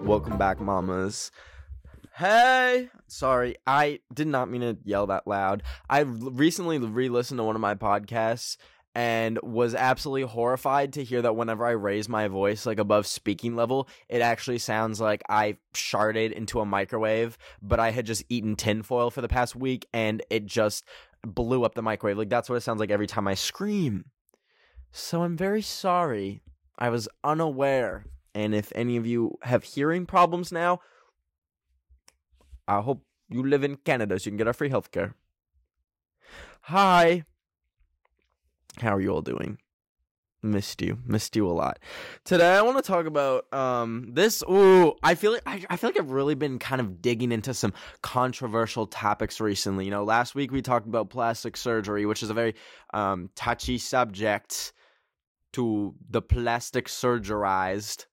Welcome back, mamas. Hey, sorry, I did not mean to yell that loud. I recently re-listened to one of my podcasts and was absolutely horrified to hear that whenever I raise my voice like above speaking level, it actually sounds like I sharted into a microwave, but I had just eaten tinfoil for the past week and it just blew up the microwave. Like that's what it sounds like every time I scream. So I'm very sorry. I was unaware. And if any of you have hearing problems now, I hope you live in Canada so you can get our free healthcare. Hi. How are you all doing? Missed you. Missed you a lot. Today I want to talk about um this ooh, I feel like I, I feel like I've really been kind of digging into some controversial topics recently. You know, last week we talked about plastic surgery, which is a very um touchy subject to the plastic surgerized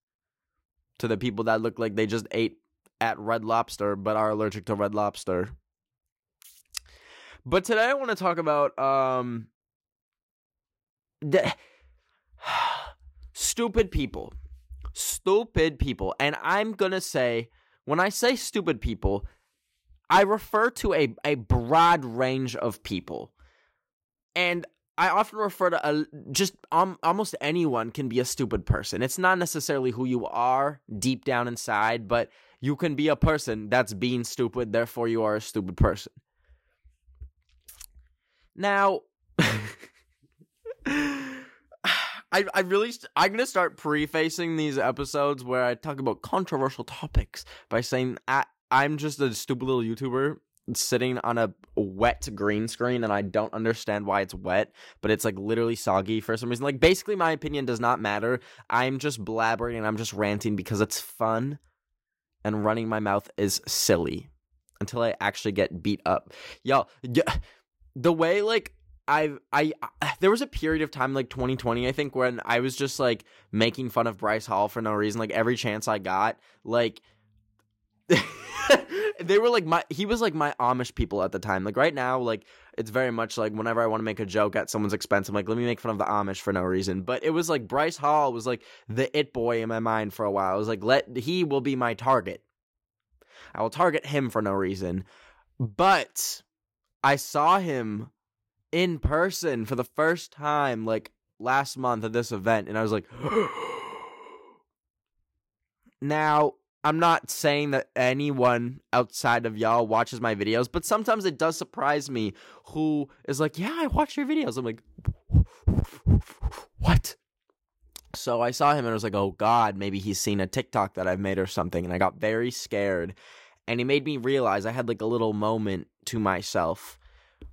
to the people that look like they just ate at Red Lobster but are allergic to Red Lobster. But today I want to talk about um the, stupid people. Stupid people. And I'm going to say when I say stupid people, I refer to a a broad range of people. And I often refer to a, just um, almost anyone can be a stupid person. It's not necessarily who you are deep down inside, but you can be a person that's being stupid, therefore you are a stupid person. Now, I, I really st- I'm gonna start prefacing these episodes where I talk about controversial topics by saying I, I'm just a stupid little YouTuber sitting on a wet green screen and I don't understand why it's wet, but it's like literally soggy for some reason. Like basically my opinion does not matter. I'm just blabbering and I'm just ranting because it's fun and running my mouth is silly until I actually get beat up. Y'all, yeah, the way like I, I there was a period of time like 2020 I think when I was just like making fun of Bryce Hall for no reason like every chance I got like they were like my he was like my Amish people at the time. Like right now like it's very much like whenever I want to make a joke at someone's expense I'm like let me make fun of the Amish for no reason. But it was like Bryce Hall was like the it boy in my mind for a while. I was like let he will be my target. I will target him for no reason. But I saw him in person for the first time like last month at this event and I was like Now, I'm not saying that anyone outside of y'all watches my videos, but sometimes it does surprise me who is like, "Yeah, I watch your videos." I'm like, "What?" So I saw him and I was like, "Oh god, maybe he's seen a TikTok that I've made or something." And I got very scared. And he made me realize I had like a little moment to myself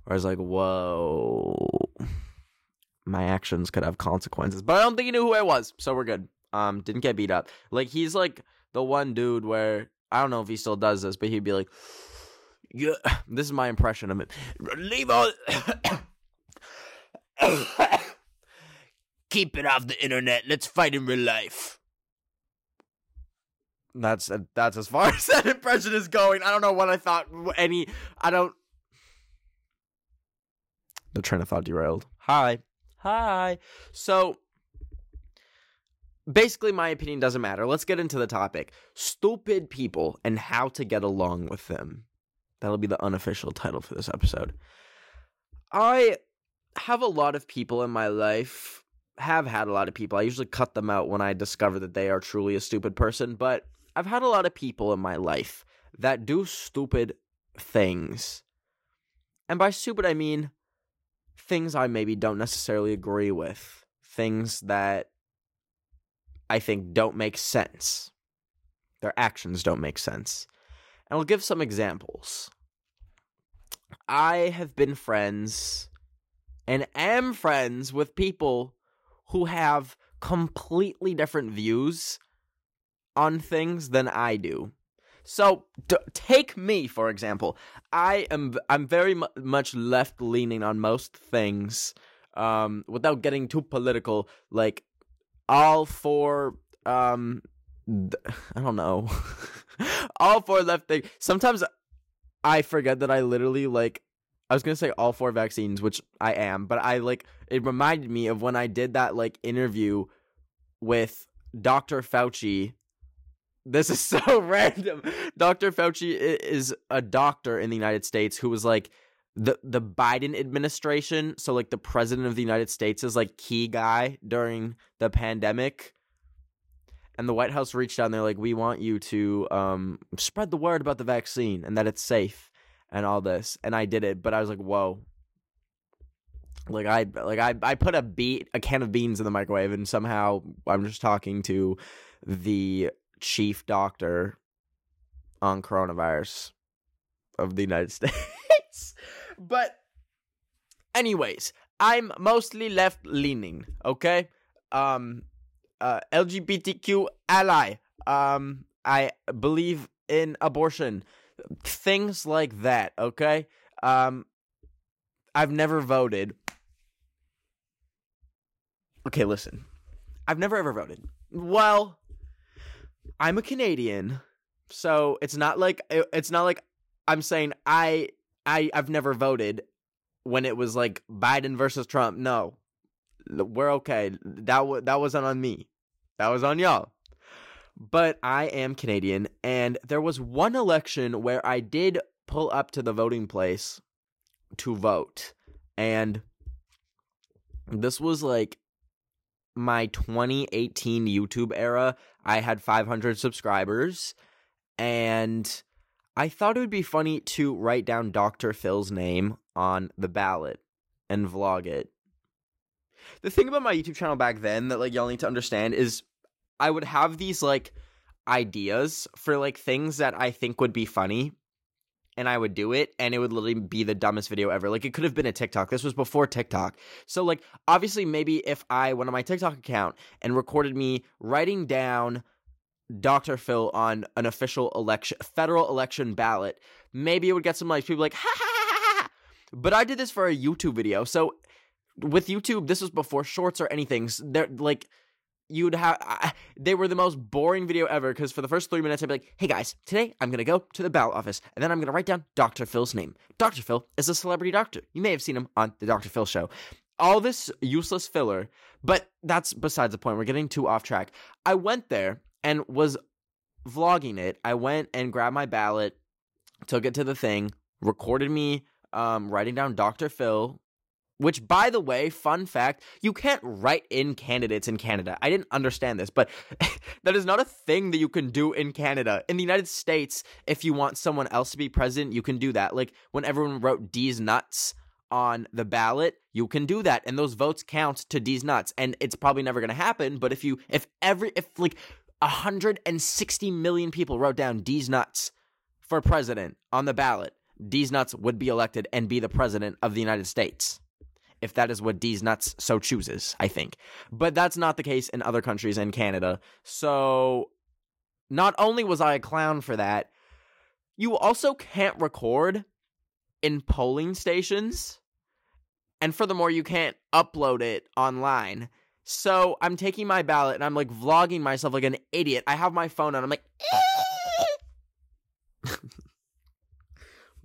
where I was like, whoa, my actions could have consequences. But I don't think he knew who I was, so we're good. Um, didn't get beat up. Like he's like the one dude where I don't know if he still does this, but he'd be like, "Yeah, this is my impression of it. Leave all, keep it off the internet. Let's fight in real life." That's that's as far as that impression is going. I don't know what I thought. Any, I don't the train of thought derailed. Hi. Hi. So basically my opinion doesn't matter. Let's get into the topic. Stupid people and how to get along with them. That'll be the unofficial title for this episode. I have a lot of people in my life, have had a lot of people. I usually cut them out when I discover that they are truly a stupid person, but I've had a lot of people in my life that do stupid things. And by stupid, I mean things I maybe don't necessarily agree with, things that I think don't make sense. Their actions don't make sense. And I'll give some examples. I have been friends and am friends with people who have completely different views on things than I do. So d- take me for example. I am I'm very mu- much left leaning on most things. Um, without getting too political, like all for um, I don't know, all for left thing. Sometimes I forget that I literally like. I was gonna say all four vaccines, which I am, but I like it reminded me of when I did that like interview with Dr. Fauci this is so random. Dr. Fauci is a doctor in the United States who was like the the Biden administration, so like the president of the United States is like key guy during the pandemic. And the White House reached out and they're like, "We want you to um, spread the word about the vaccine and that it's safe and all this." And I did it, but I was like, "Whoa." Like I like I I put a beat a can of beans in the microwave and somehow I'm just talking to the chief doctor on coronavirus of the United States. but anyways, I'm mostly left leaning, okay? Um uh LGBTQ ally. Um I believe in abortion. Things like that, okay? Um I've never voted. Okay, listen. I've never ever voted. Well, I'm a Canadian, so it's not like it's not like I'm saying I I I've never voted when it was like Biden versus Trump. No, we're okay. That w- that wasn't on me. That was on y'all. But I am Canadian, and there was one election where I did pull up to the voting place to vote, and this was like my 2018 YouTube era, I had 500 subscribers, and I thought it would be funny to write down Dr. Phil's name on the ballot and vlog it. The thing about my YouTube channel back then that like y'all need to understand is I would have these like ideas for like things that I think would be funny and I would do it and it would literally be the dumbest video ever. Like it could have been a TikTok. This was before TikTok. So like obviously maybe if I went on my TikTok account and recorded me writing down Dr. Phil on an official election federal election ballot, maybe it would get some likes. People like ha ha ha ha. But I did this for a YouTube video. So with YouTube, this was before shorts or anything. They're like you'd have they were the most boring video ever because for the first three minutes i'd be like hey guys today i'm gonna go to the ballot office and then i'm gonna write down dr phil's name. Dr phil is a celebrity doctor. You may have seen him on the dr phil show. All this useless filler but that's besides the point. We're getting too off track. I went there and was vlogging it. I went and grabbed my ballot took it to the thing recorded me um, writing down dr phil which, by the way, fun fact, you can't write in candidates in Canada. I didn't understand this, but that is not a thing that you can do in Canada. In the United States, if you want someone else to be president, you can do that. Like when everyone wrote Deez Nuts on the ballot, you can do that, and those votes count to Deez Nuts. And it's probably never going to happen. But if you, if every, if like 160 million people wrote down Deez Nuts for president on the ballot, Deez Nuts would be elected and be the president of the United States if that is what Deez Nuts so chooses, I think. But that's not the case in other countries and Canada. So not only was I a clown for that, you also can't record in polling stations. And furthermore, you can't upload it online. So I'm taking my ballot and I'm like vlogging myself like an idiot. I have my phone and I'm like,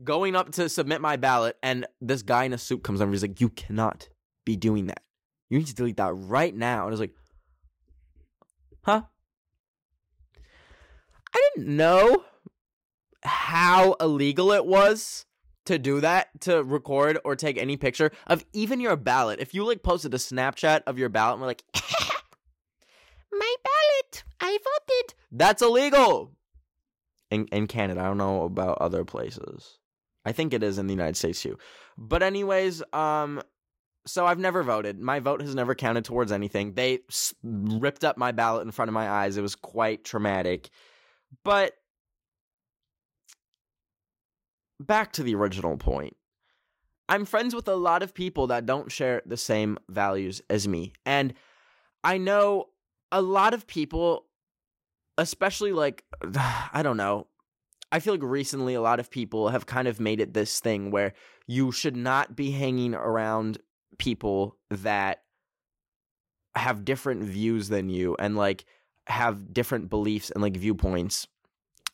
going up to submit my ballot, and this guy in a suit comes over. He's like, "You cannot be doing that. You need to delete that right now." And I was like, "Huh?" I didn't know how illegal it was to do that to record or take any picture of even your ballot. If you like posted a Snapchat of your ballot and we're like, "My ballot, I voted," that's illegal. In, in Canada, I don't know about other places. I think it is in the United States too. But anyways, um so I've never voted. My vote has never counted towards anything. They s- ripped up my ballot in front of my eyes. It was quite traumatic. But back to the original point. I'm friends with a lot of people that don't share the same values as me. And I know a lot of people, especially like, I don't know, I feel like recently a lot of people have kind of made it this thing where you should not be hanging around people that have different views than you and like have different beliefs and like viewpoints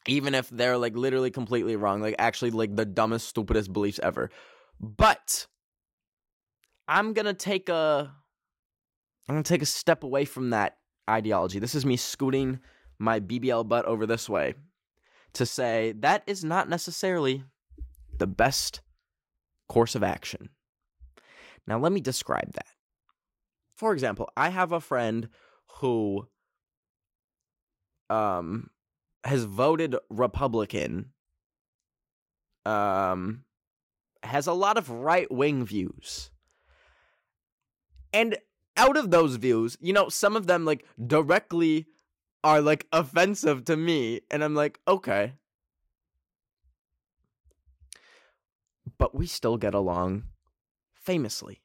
even if they're like literally completely wrong like actually like the dumbest stupidest beliefs ever. But i'm gonna take a i'm gonna take a step away from that ideology. This is me scooting my bbl butt over this way to say that is not necessarily the best course of action now let me describe that for example i have a friend who um has voted Republican, um, has a lot of right wing views. And out of those views, you know, some of them like directly are like offensive to me. And I'm like, okay. But we still get along famously.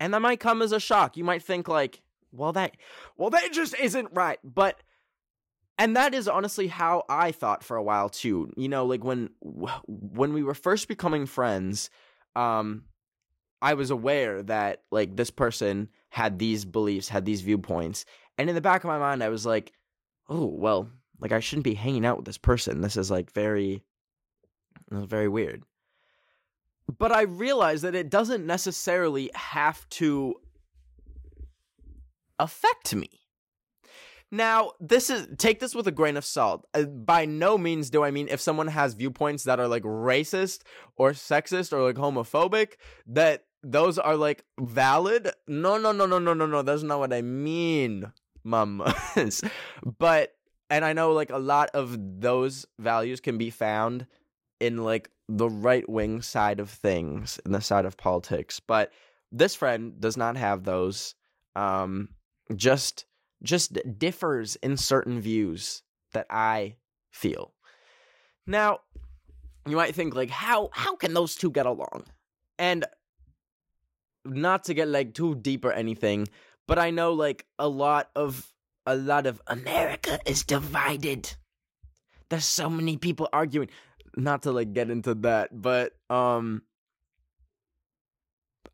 And that might come as a shock. You might think like, well that well that just isn't right. But and that is honestly how I thought for a while too. You know, like when when we were first becoming friends, um I was aware that like this person had these beliefs, had these viewpoints, and in the back of my mind I was like, "Oh, well, like I shouldn't be hanging out with this person. This is like very very weird." But I realized that it doesn't necessarily have to affect me now, this is take this with a grain of salt. Uh, by no means do I mean if someone has viewpoints that are like racist or sexist or like homophobic that those are like valid. No, no, no, no, no, no, no. That's not what I mean, mamas. but and I know like a lot of those values can be found in like the right wing side of things, in the side of politics. But this friend does not have those. Um, just just differs in certain views that I feel. Now, you might think like how how can those two get along? And not to get like too deep or anything, but I know like a lot of a lot of America is divided. There's so many people arguing. Not to like get into that, but um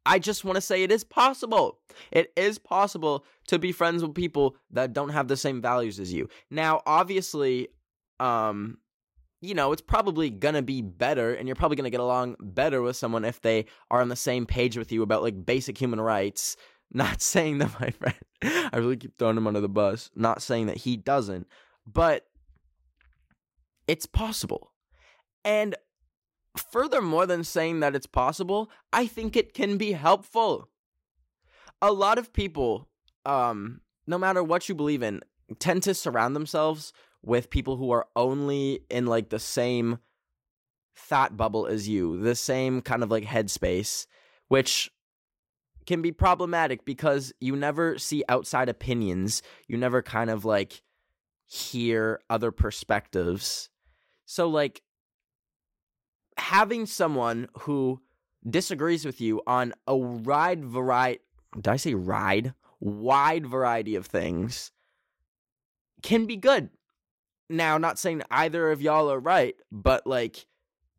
I just want to say it is possible. It is possible to be friends with people that don't have the same values as you. Now, obviously, um, you know, it's probably gonna be better, and you're probably gonna get along better with someone if they are on the same page with you about like basic human rights. Not saying that my friend, I really keep throwing him under the bus. Not saying that he doesn't, but it's possible. And furthermore than saying that it's possible, I think it can be helpful. A lot of people, um, no matter what you believe in, tend to surround themselves with people who are only in like the same thought bubble as you, the same kind of like headspace, which can be problematic because you never see outside opinions. You never kind of like hear other perspectives. So, like, having someone who disagrees with you on a wide variety did I say ride? Wide variety of things can be good. Now, not saying either of y'all are right, but like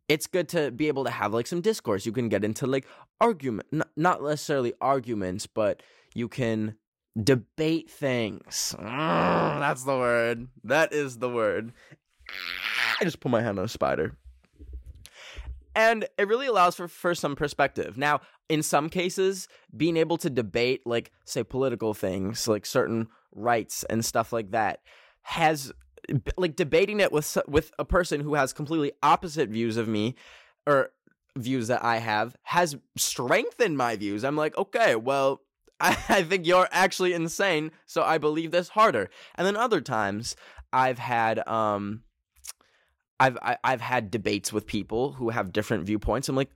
it's good to be able to have like some discourse. You can get into like argument, n- not necessarily arguments, but you can debate things. Mm, that's the word. That is the word. I just put my hand on a spider and it really allows for for some perspective. Now, in some cases, being able to debate like say political things, like certain rights and stuff like that has like debating it with with a person who has completely opposite views of me or views that I have has strengthened my views. I'm like, okay, well, I, I think you're actually insane, so I believe this harder. And then other times I've had um I've I, have i have had debates with people who have different viewpoints. I'm like,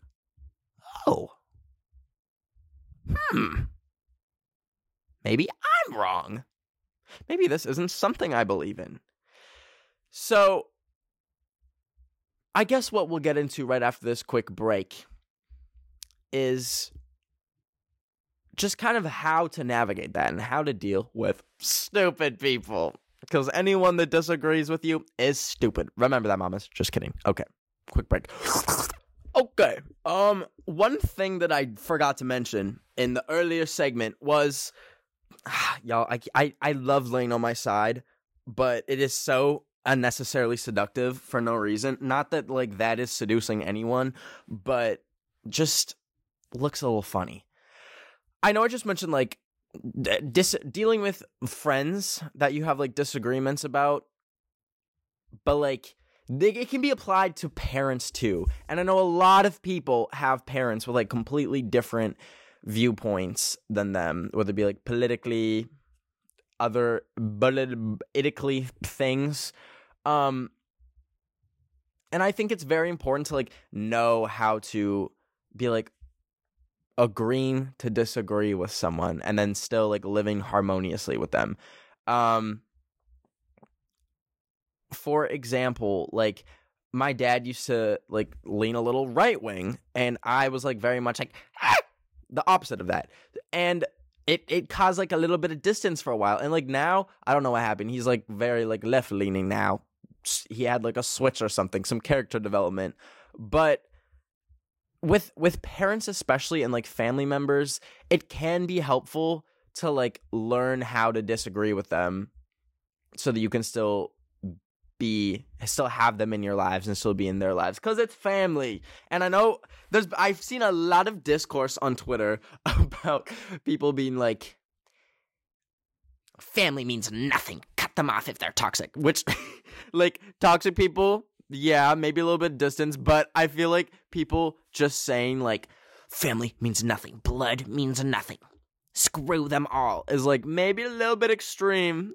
oh, hmm, maybe I'm wrong. Maybe this isn't something I believe in. So I guess what we'll get into right after this quick break is just kind of how to navigate that and how to deal with stupid people. Because anyone that disagrees with you is stupid. Remember that, mamas. Just kidding. Okay, quick break. okay. Um, one thing that I forgot to mention in the earlier segment was, y'all, I, I, I love laying on my side, but it is so unnecessarily seductive for no reason. Not that like that is seducing anyone, but just looks a little funny. I know I just mentioned like dis- dealing with friends that you have like disagreements about, but like they, it can be applied to parents too. And I know a lot of people have parents with like completely different viewpoints than them, whether it be like politically, other politically things. Um, and I think it's very important to like know how to be like, agreeing to disagree with someone and then still like living harmoniously with them. Um for example, like my dad used to like lean a little right wing and I was like very much like ah! the opposite of that. And it it caused like a little bit of distance for a while. And like now, I don't know what happened. He's like very like left leaning now. He had like a switch or something, some character development. But with with parents especially and like family members it can be helpful to like learn how to disagree with them so that you can still be still have them in your lives and still be in their lives because it's family and i know there's i've seen a lot of discourse on twitter about people being like family means nothing them off if they're toxic which like toxic people yeah, maybe a little bit distance, but I feel like people just saying like family means nothing, blood means nothing. Screw them all is like maybe a little bit extreme.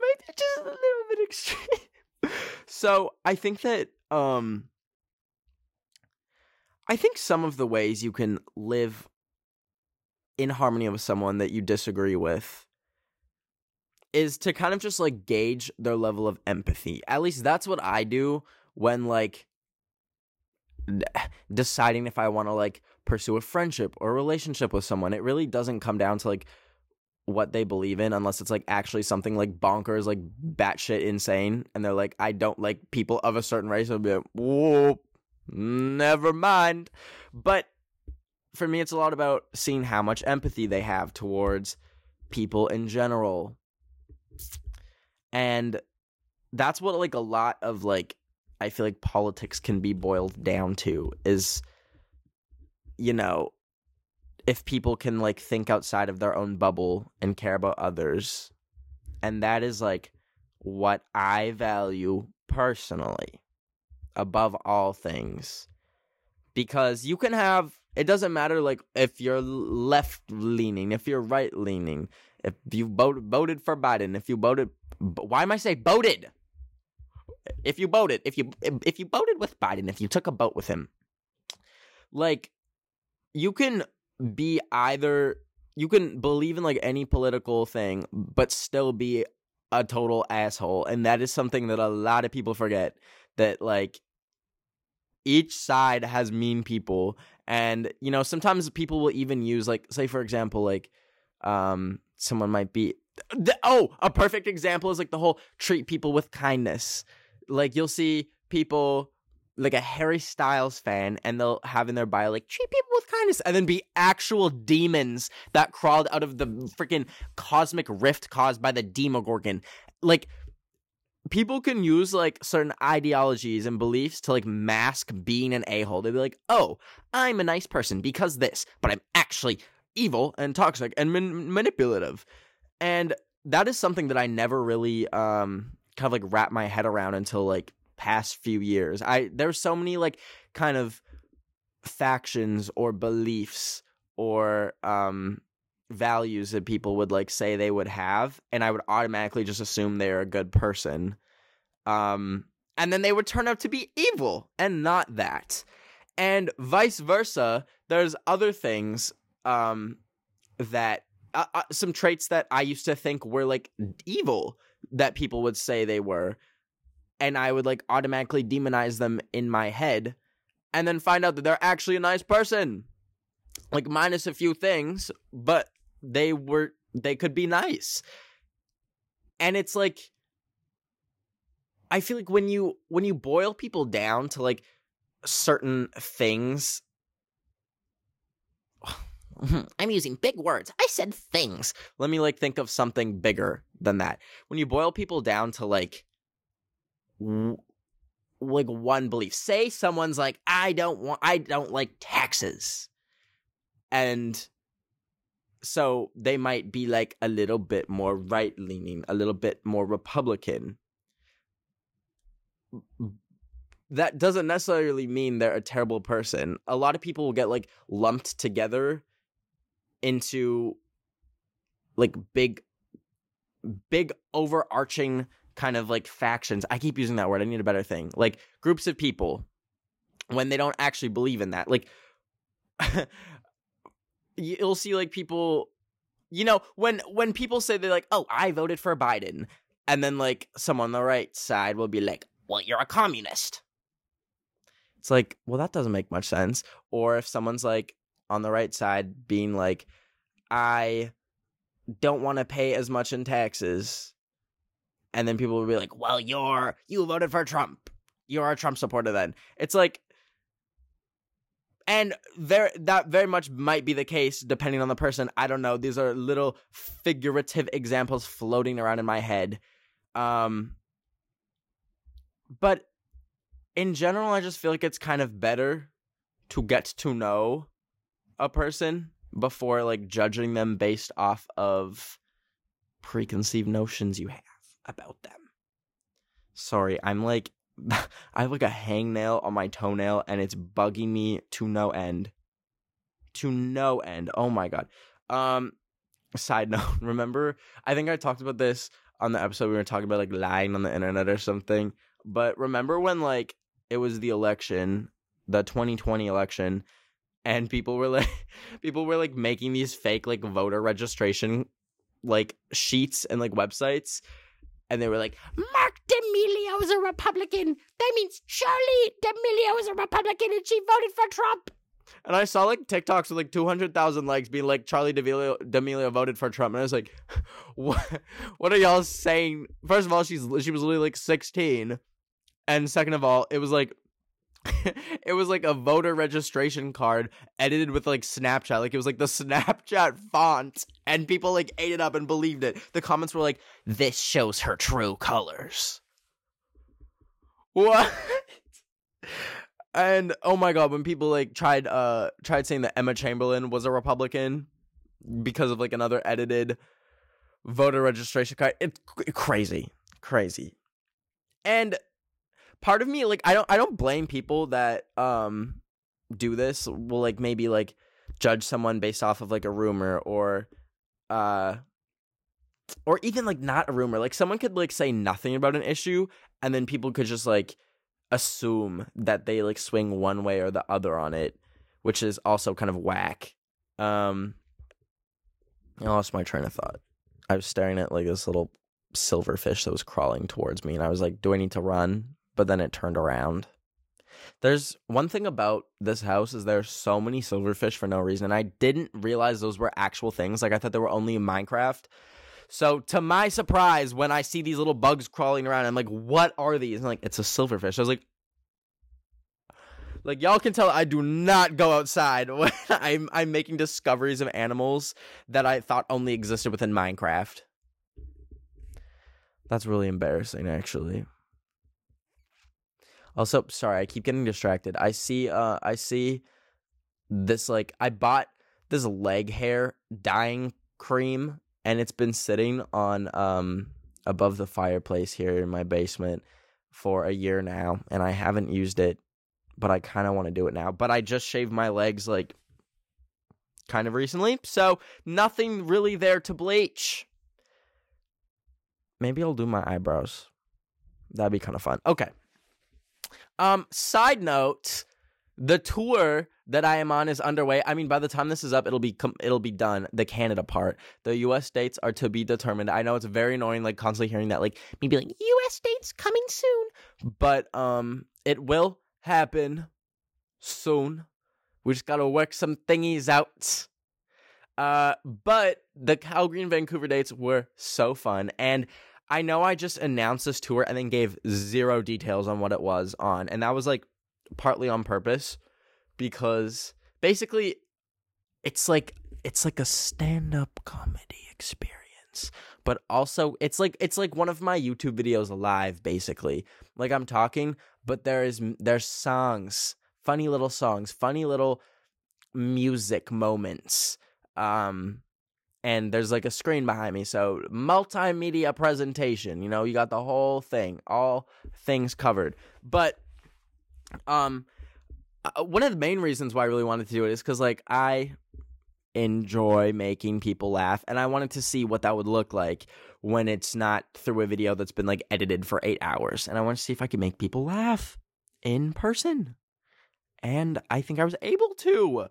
Maybe just a little bit extreme. so, I think that um I think some of the ways you can live in harmony with someone that you disagree with is to kind of just like gauge their level of empathy. At least that's what I do when like deciding if I want to like pursue a friendship or a relationship with someone. It really doesn't come down to like what they believe in unless it's like actually something like bonkers, like batshit insane. And they're like, I don't like people of a certain race. I'll be like, whoa, never mind. But for me, it's a lot about seeing how much empathy they have towards people in general and that's what like a lot of like I feel like politics can be boiled down to is you know if people can like think outside of their own bubble and care about others. And that is like what I value personally above all things. Because you can have it doesn't matter like if you're left leaning if you're right leaning if you voted voted for Biden, if you voted, why am I saying voted? If you voted, if you if you voted with Biden, if you took a vote with him, like you can be either you can believe in like any political thing, but still be a total asshole, and that is something that a lot of people forget. That like each side has mean people, and you know sometimes people will even use like say for example like um someone might be oh a perfect example is like the whole treat people with kindness. Like you'll see people like a harry styles fan and they'll have in their bio like treat people with kindness and then be actual demons that crawled out of the freaking cosmic rift caused by the demogorgon. Like people can use like certain ideologies and beliefs to like mask being an a-hole. They'll be like oh i'm a nice person because this but i'm actually evil and toxic and man- manipulative. And that is something that I never really um kind of like wrap my head around until like past few years. I there's so many like kind of factions or beliefs or um values that people would like say they would have and I would automatically just assume they're a good person. Um and then they would turn out to be evil and not that. And vice versa, there's other things um that uh, uh, some traits that I used to think were like evil that people would say they were and I would like automatically demonize them in my head and then find out that they're actually a nice person. Like minus a few things, but they were they could be nice. And it's like I feel like when you when you boil people down to like certain things Mm-hmm. I'm using big words. I said things. Let me like think of something bigger than that. When you boil people down to like w- like one belief. Say someone's like I don't want I don't like taxes. And so they might be like a little bit more right leaning, a little bit more Republican. That doesn't necessarily mean they're a terrible person. A lot of people will get like lumped together into like big big overarching kind of like factions. I keep using that word. I need a better thing. Like groups of people when they don't actually believe in that. Like you'll see like people you know when when people say they're like oh i voted for biden and then like someone on the right side will be like well you're a communist it's like well that doesn't make much sense or if someone's like on the right side being like i don't want to pay as much in taxes. And then people will be like well you're you voted for trump. You're a trump supporter then. It's like and there that very much might be the case depending on the person. I don't know. These are little figurative examples floating around in my head. Um but in general i just feel like it's kind of better to get to know a person before like judging them based off of preconceived notions you have about them sorry i'm like I have like a hangnail on my toenail and it's bugging me to no end. To no end. Oh my god. Um side note, remember I think I talked about this on the episode we were talking about like lying on the internet or something. But remember when like it was the election, the 2020 election and people were like people were like making these fake like voter registration like sheets and like websites and they were like, Marc D'Amelio is a Republican. That means Charli D'Amelio is a Republican and she voted for Trump. And I saw like TikToks with like 200,000 likes being like Charli D'Amelio, D'Amelio voted for Trump. And I was like, what, what are y'all saying? First of all, she's she was literally like 16. And second of all, it was like it was like a voter registration card edited with like Snapchat. Like it was like the Snapchat font, and people like ate it up and believed it. The comments were like, "This shows her true colors." What? and oh my god, when people like tried uh tried saying that Emma Chamberlain was a Republican because of like another edited voter registration card, it's crazy, crazy. And part of me like I don't I don't blame people that um do this will like maybe like judge someone based off of like a rumor or uh or even like not a rumor like someone could like say nothing about an issue and then people could just like assume that they like swing one way or the other on it which is also kind of whack. Um I lost my train of thought. I was staring at like this little silverfish that was crawling towards me and I was like do I need to run but then it turned around. There's one thing about this house is there's so many silverfish for no reason. And I didn't realize those were actual things. Like I thought they were only in Minecraft. So to my surprise, when I see these little bugs crawling around, I'm like, what are these? And like, it's a silverfish. I was like, like y'all can tell I do not go outside when I'm I'm making discoveries of animals that I thought only existed within Minecraft. That's really embarrassing actually. Also, sorry, I keep getting distracted. I see uh I see this like I bought this leg hair dyeing cream and it's been sitting on um above the fireplace here in my basement for a year now and I haven't used it, but I kind of want to do it now. But I just shaved my legs like kind of recently, so nothing really there to bleach. Maybe I'll do my eyebrows. That'd be kind of fun. Okay. Um, side note, the tour that I am on is underway. I mean, by the time this is up, it'll be com- it'll be done. The Canada part, the U.S. dates are to be determined. I know it's very annoying, like constantly hearing that, like me be like U.S. dates coming soon, but um, it will happen soon. We just gotta work some thingies out. Uh, but the Calgary and Vancouver dates were so fun, and I know I just announced this tour and then gave zero details on what it was on, and that was like partly on purpose because basically it's like it's like a stand-up comedy experience but also it's like it's like one of my youtube videos live basically. Like i'm talking but there is there's songs funny little songs funny little music moments um and there's like a screen behind me. So multimedia presentation you know you got the whole thing all things covered. But um uh, one of the main reasons why I really wanted to do it is because like I enjoy making people laugh and I wanted to see what that would look like when it's not through a video that's been like edited for eight hours. And I want to see if I could make people laugh in person. And I think I was able to.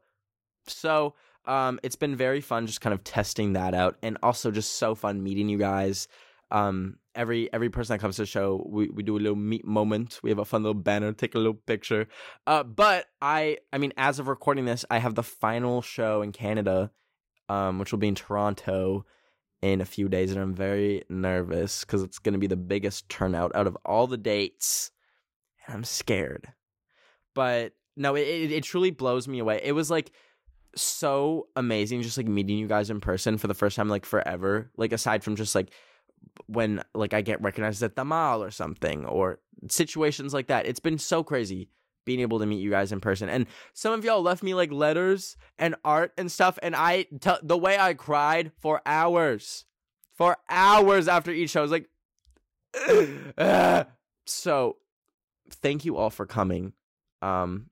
So um it's been very fun just kind of testing that out and also just so fun meeting you guys um every every person that comes to the show, we, we do a little meet moment. We have a fun little banner, take a little picture. Uh, but I I mean, as of recording this, I have the final show in Canada, um, which will be in Toronto in a few days, and I'm very nervous because it's going to be the biggest turnout out of all the dates, and I'm scared. But no, it, it it truly blows me away. It was like so amazing just like meeting you guys in person for the first time like forever like aside from just like when like I get recognized at the mall or something or situations like that. It's been so crazy being able to meet you guys in person. And some of y'all left me like letters and art and stuff and I t- the way I cried for hours. For hours after each show I was like so thank you all for coming. Um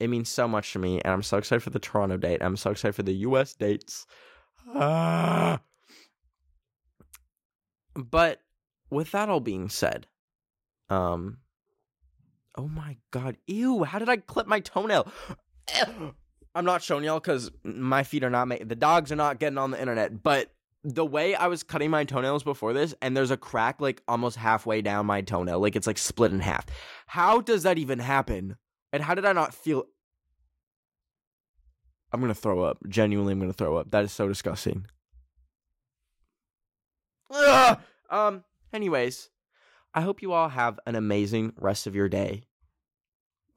it means so much to me and I'm so excited for the Toronto date. I'm so excited for the US dates. Ah. But with that all being said, um, oh my god, ew! How did I clip my toenail? I'm not showing y'all because my feet are not ma- the dogs are not getting on the internet. But the way I was cutting my toenails before this, and there's a crack like almost halfway down my toenail, like it's like split in half. How does that even happen? And how did I not feel? I'm gonna throw up. Genuinely, I'm gonna throw up. That is so disgusting. Ugh! Um, anyways, I hope you all have an amazing rest of your day.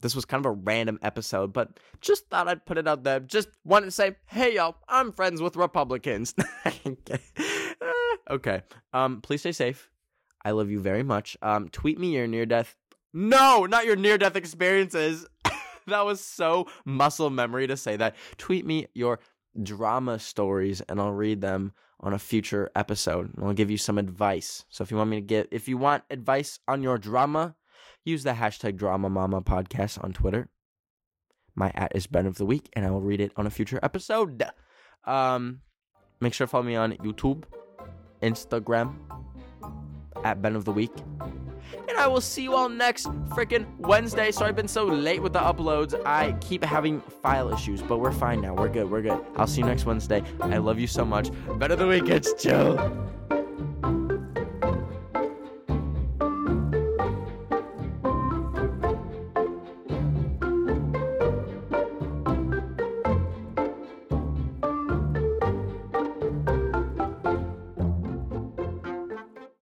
This was kind of a random episode, but just thought I'd put it out there. Just wanted to say, hey y'all, I'm friends with Republicans. okay. Um, please stay safe. I love you very much. Um, tweet me your near death. No, not your near death experiences. that was so muscle memory to say that. Tweet me your drama stories and I'll read them on a future episode. I'll give you some advice. So if you want me to get, if you want advice on your drama, use the hashtag Drama Mama Podcast on Twitter. My at is Ben of the Week, and I will read it on a future episode. Um, make sure to follow me on YouTube, Instagram, at Ben of the Week. And I will see you all next freaking Wednesday. Sorry I've been so late with the uploads. I keep having file issues, but we're fine now. We're good. We're good. I'll see you next Wednesday. I love you so much. Better the weekends, chill.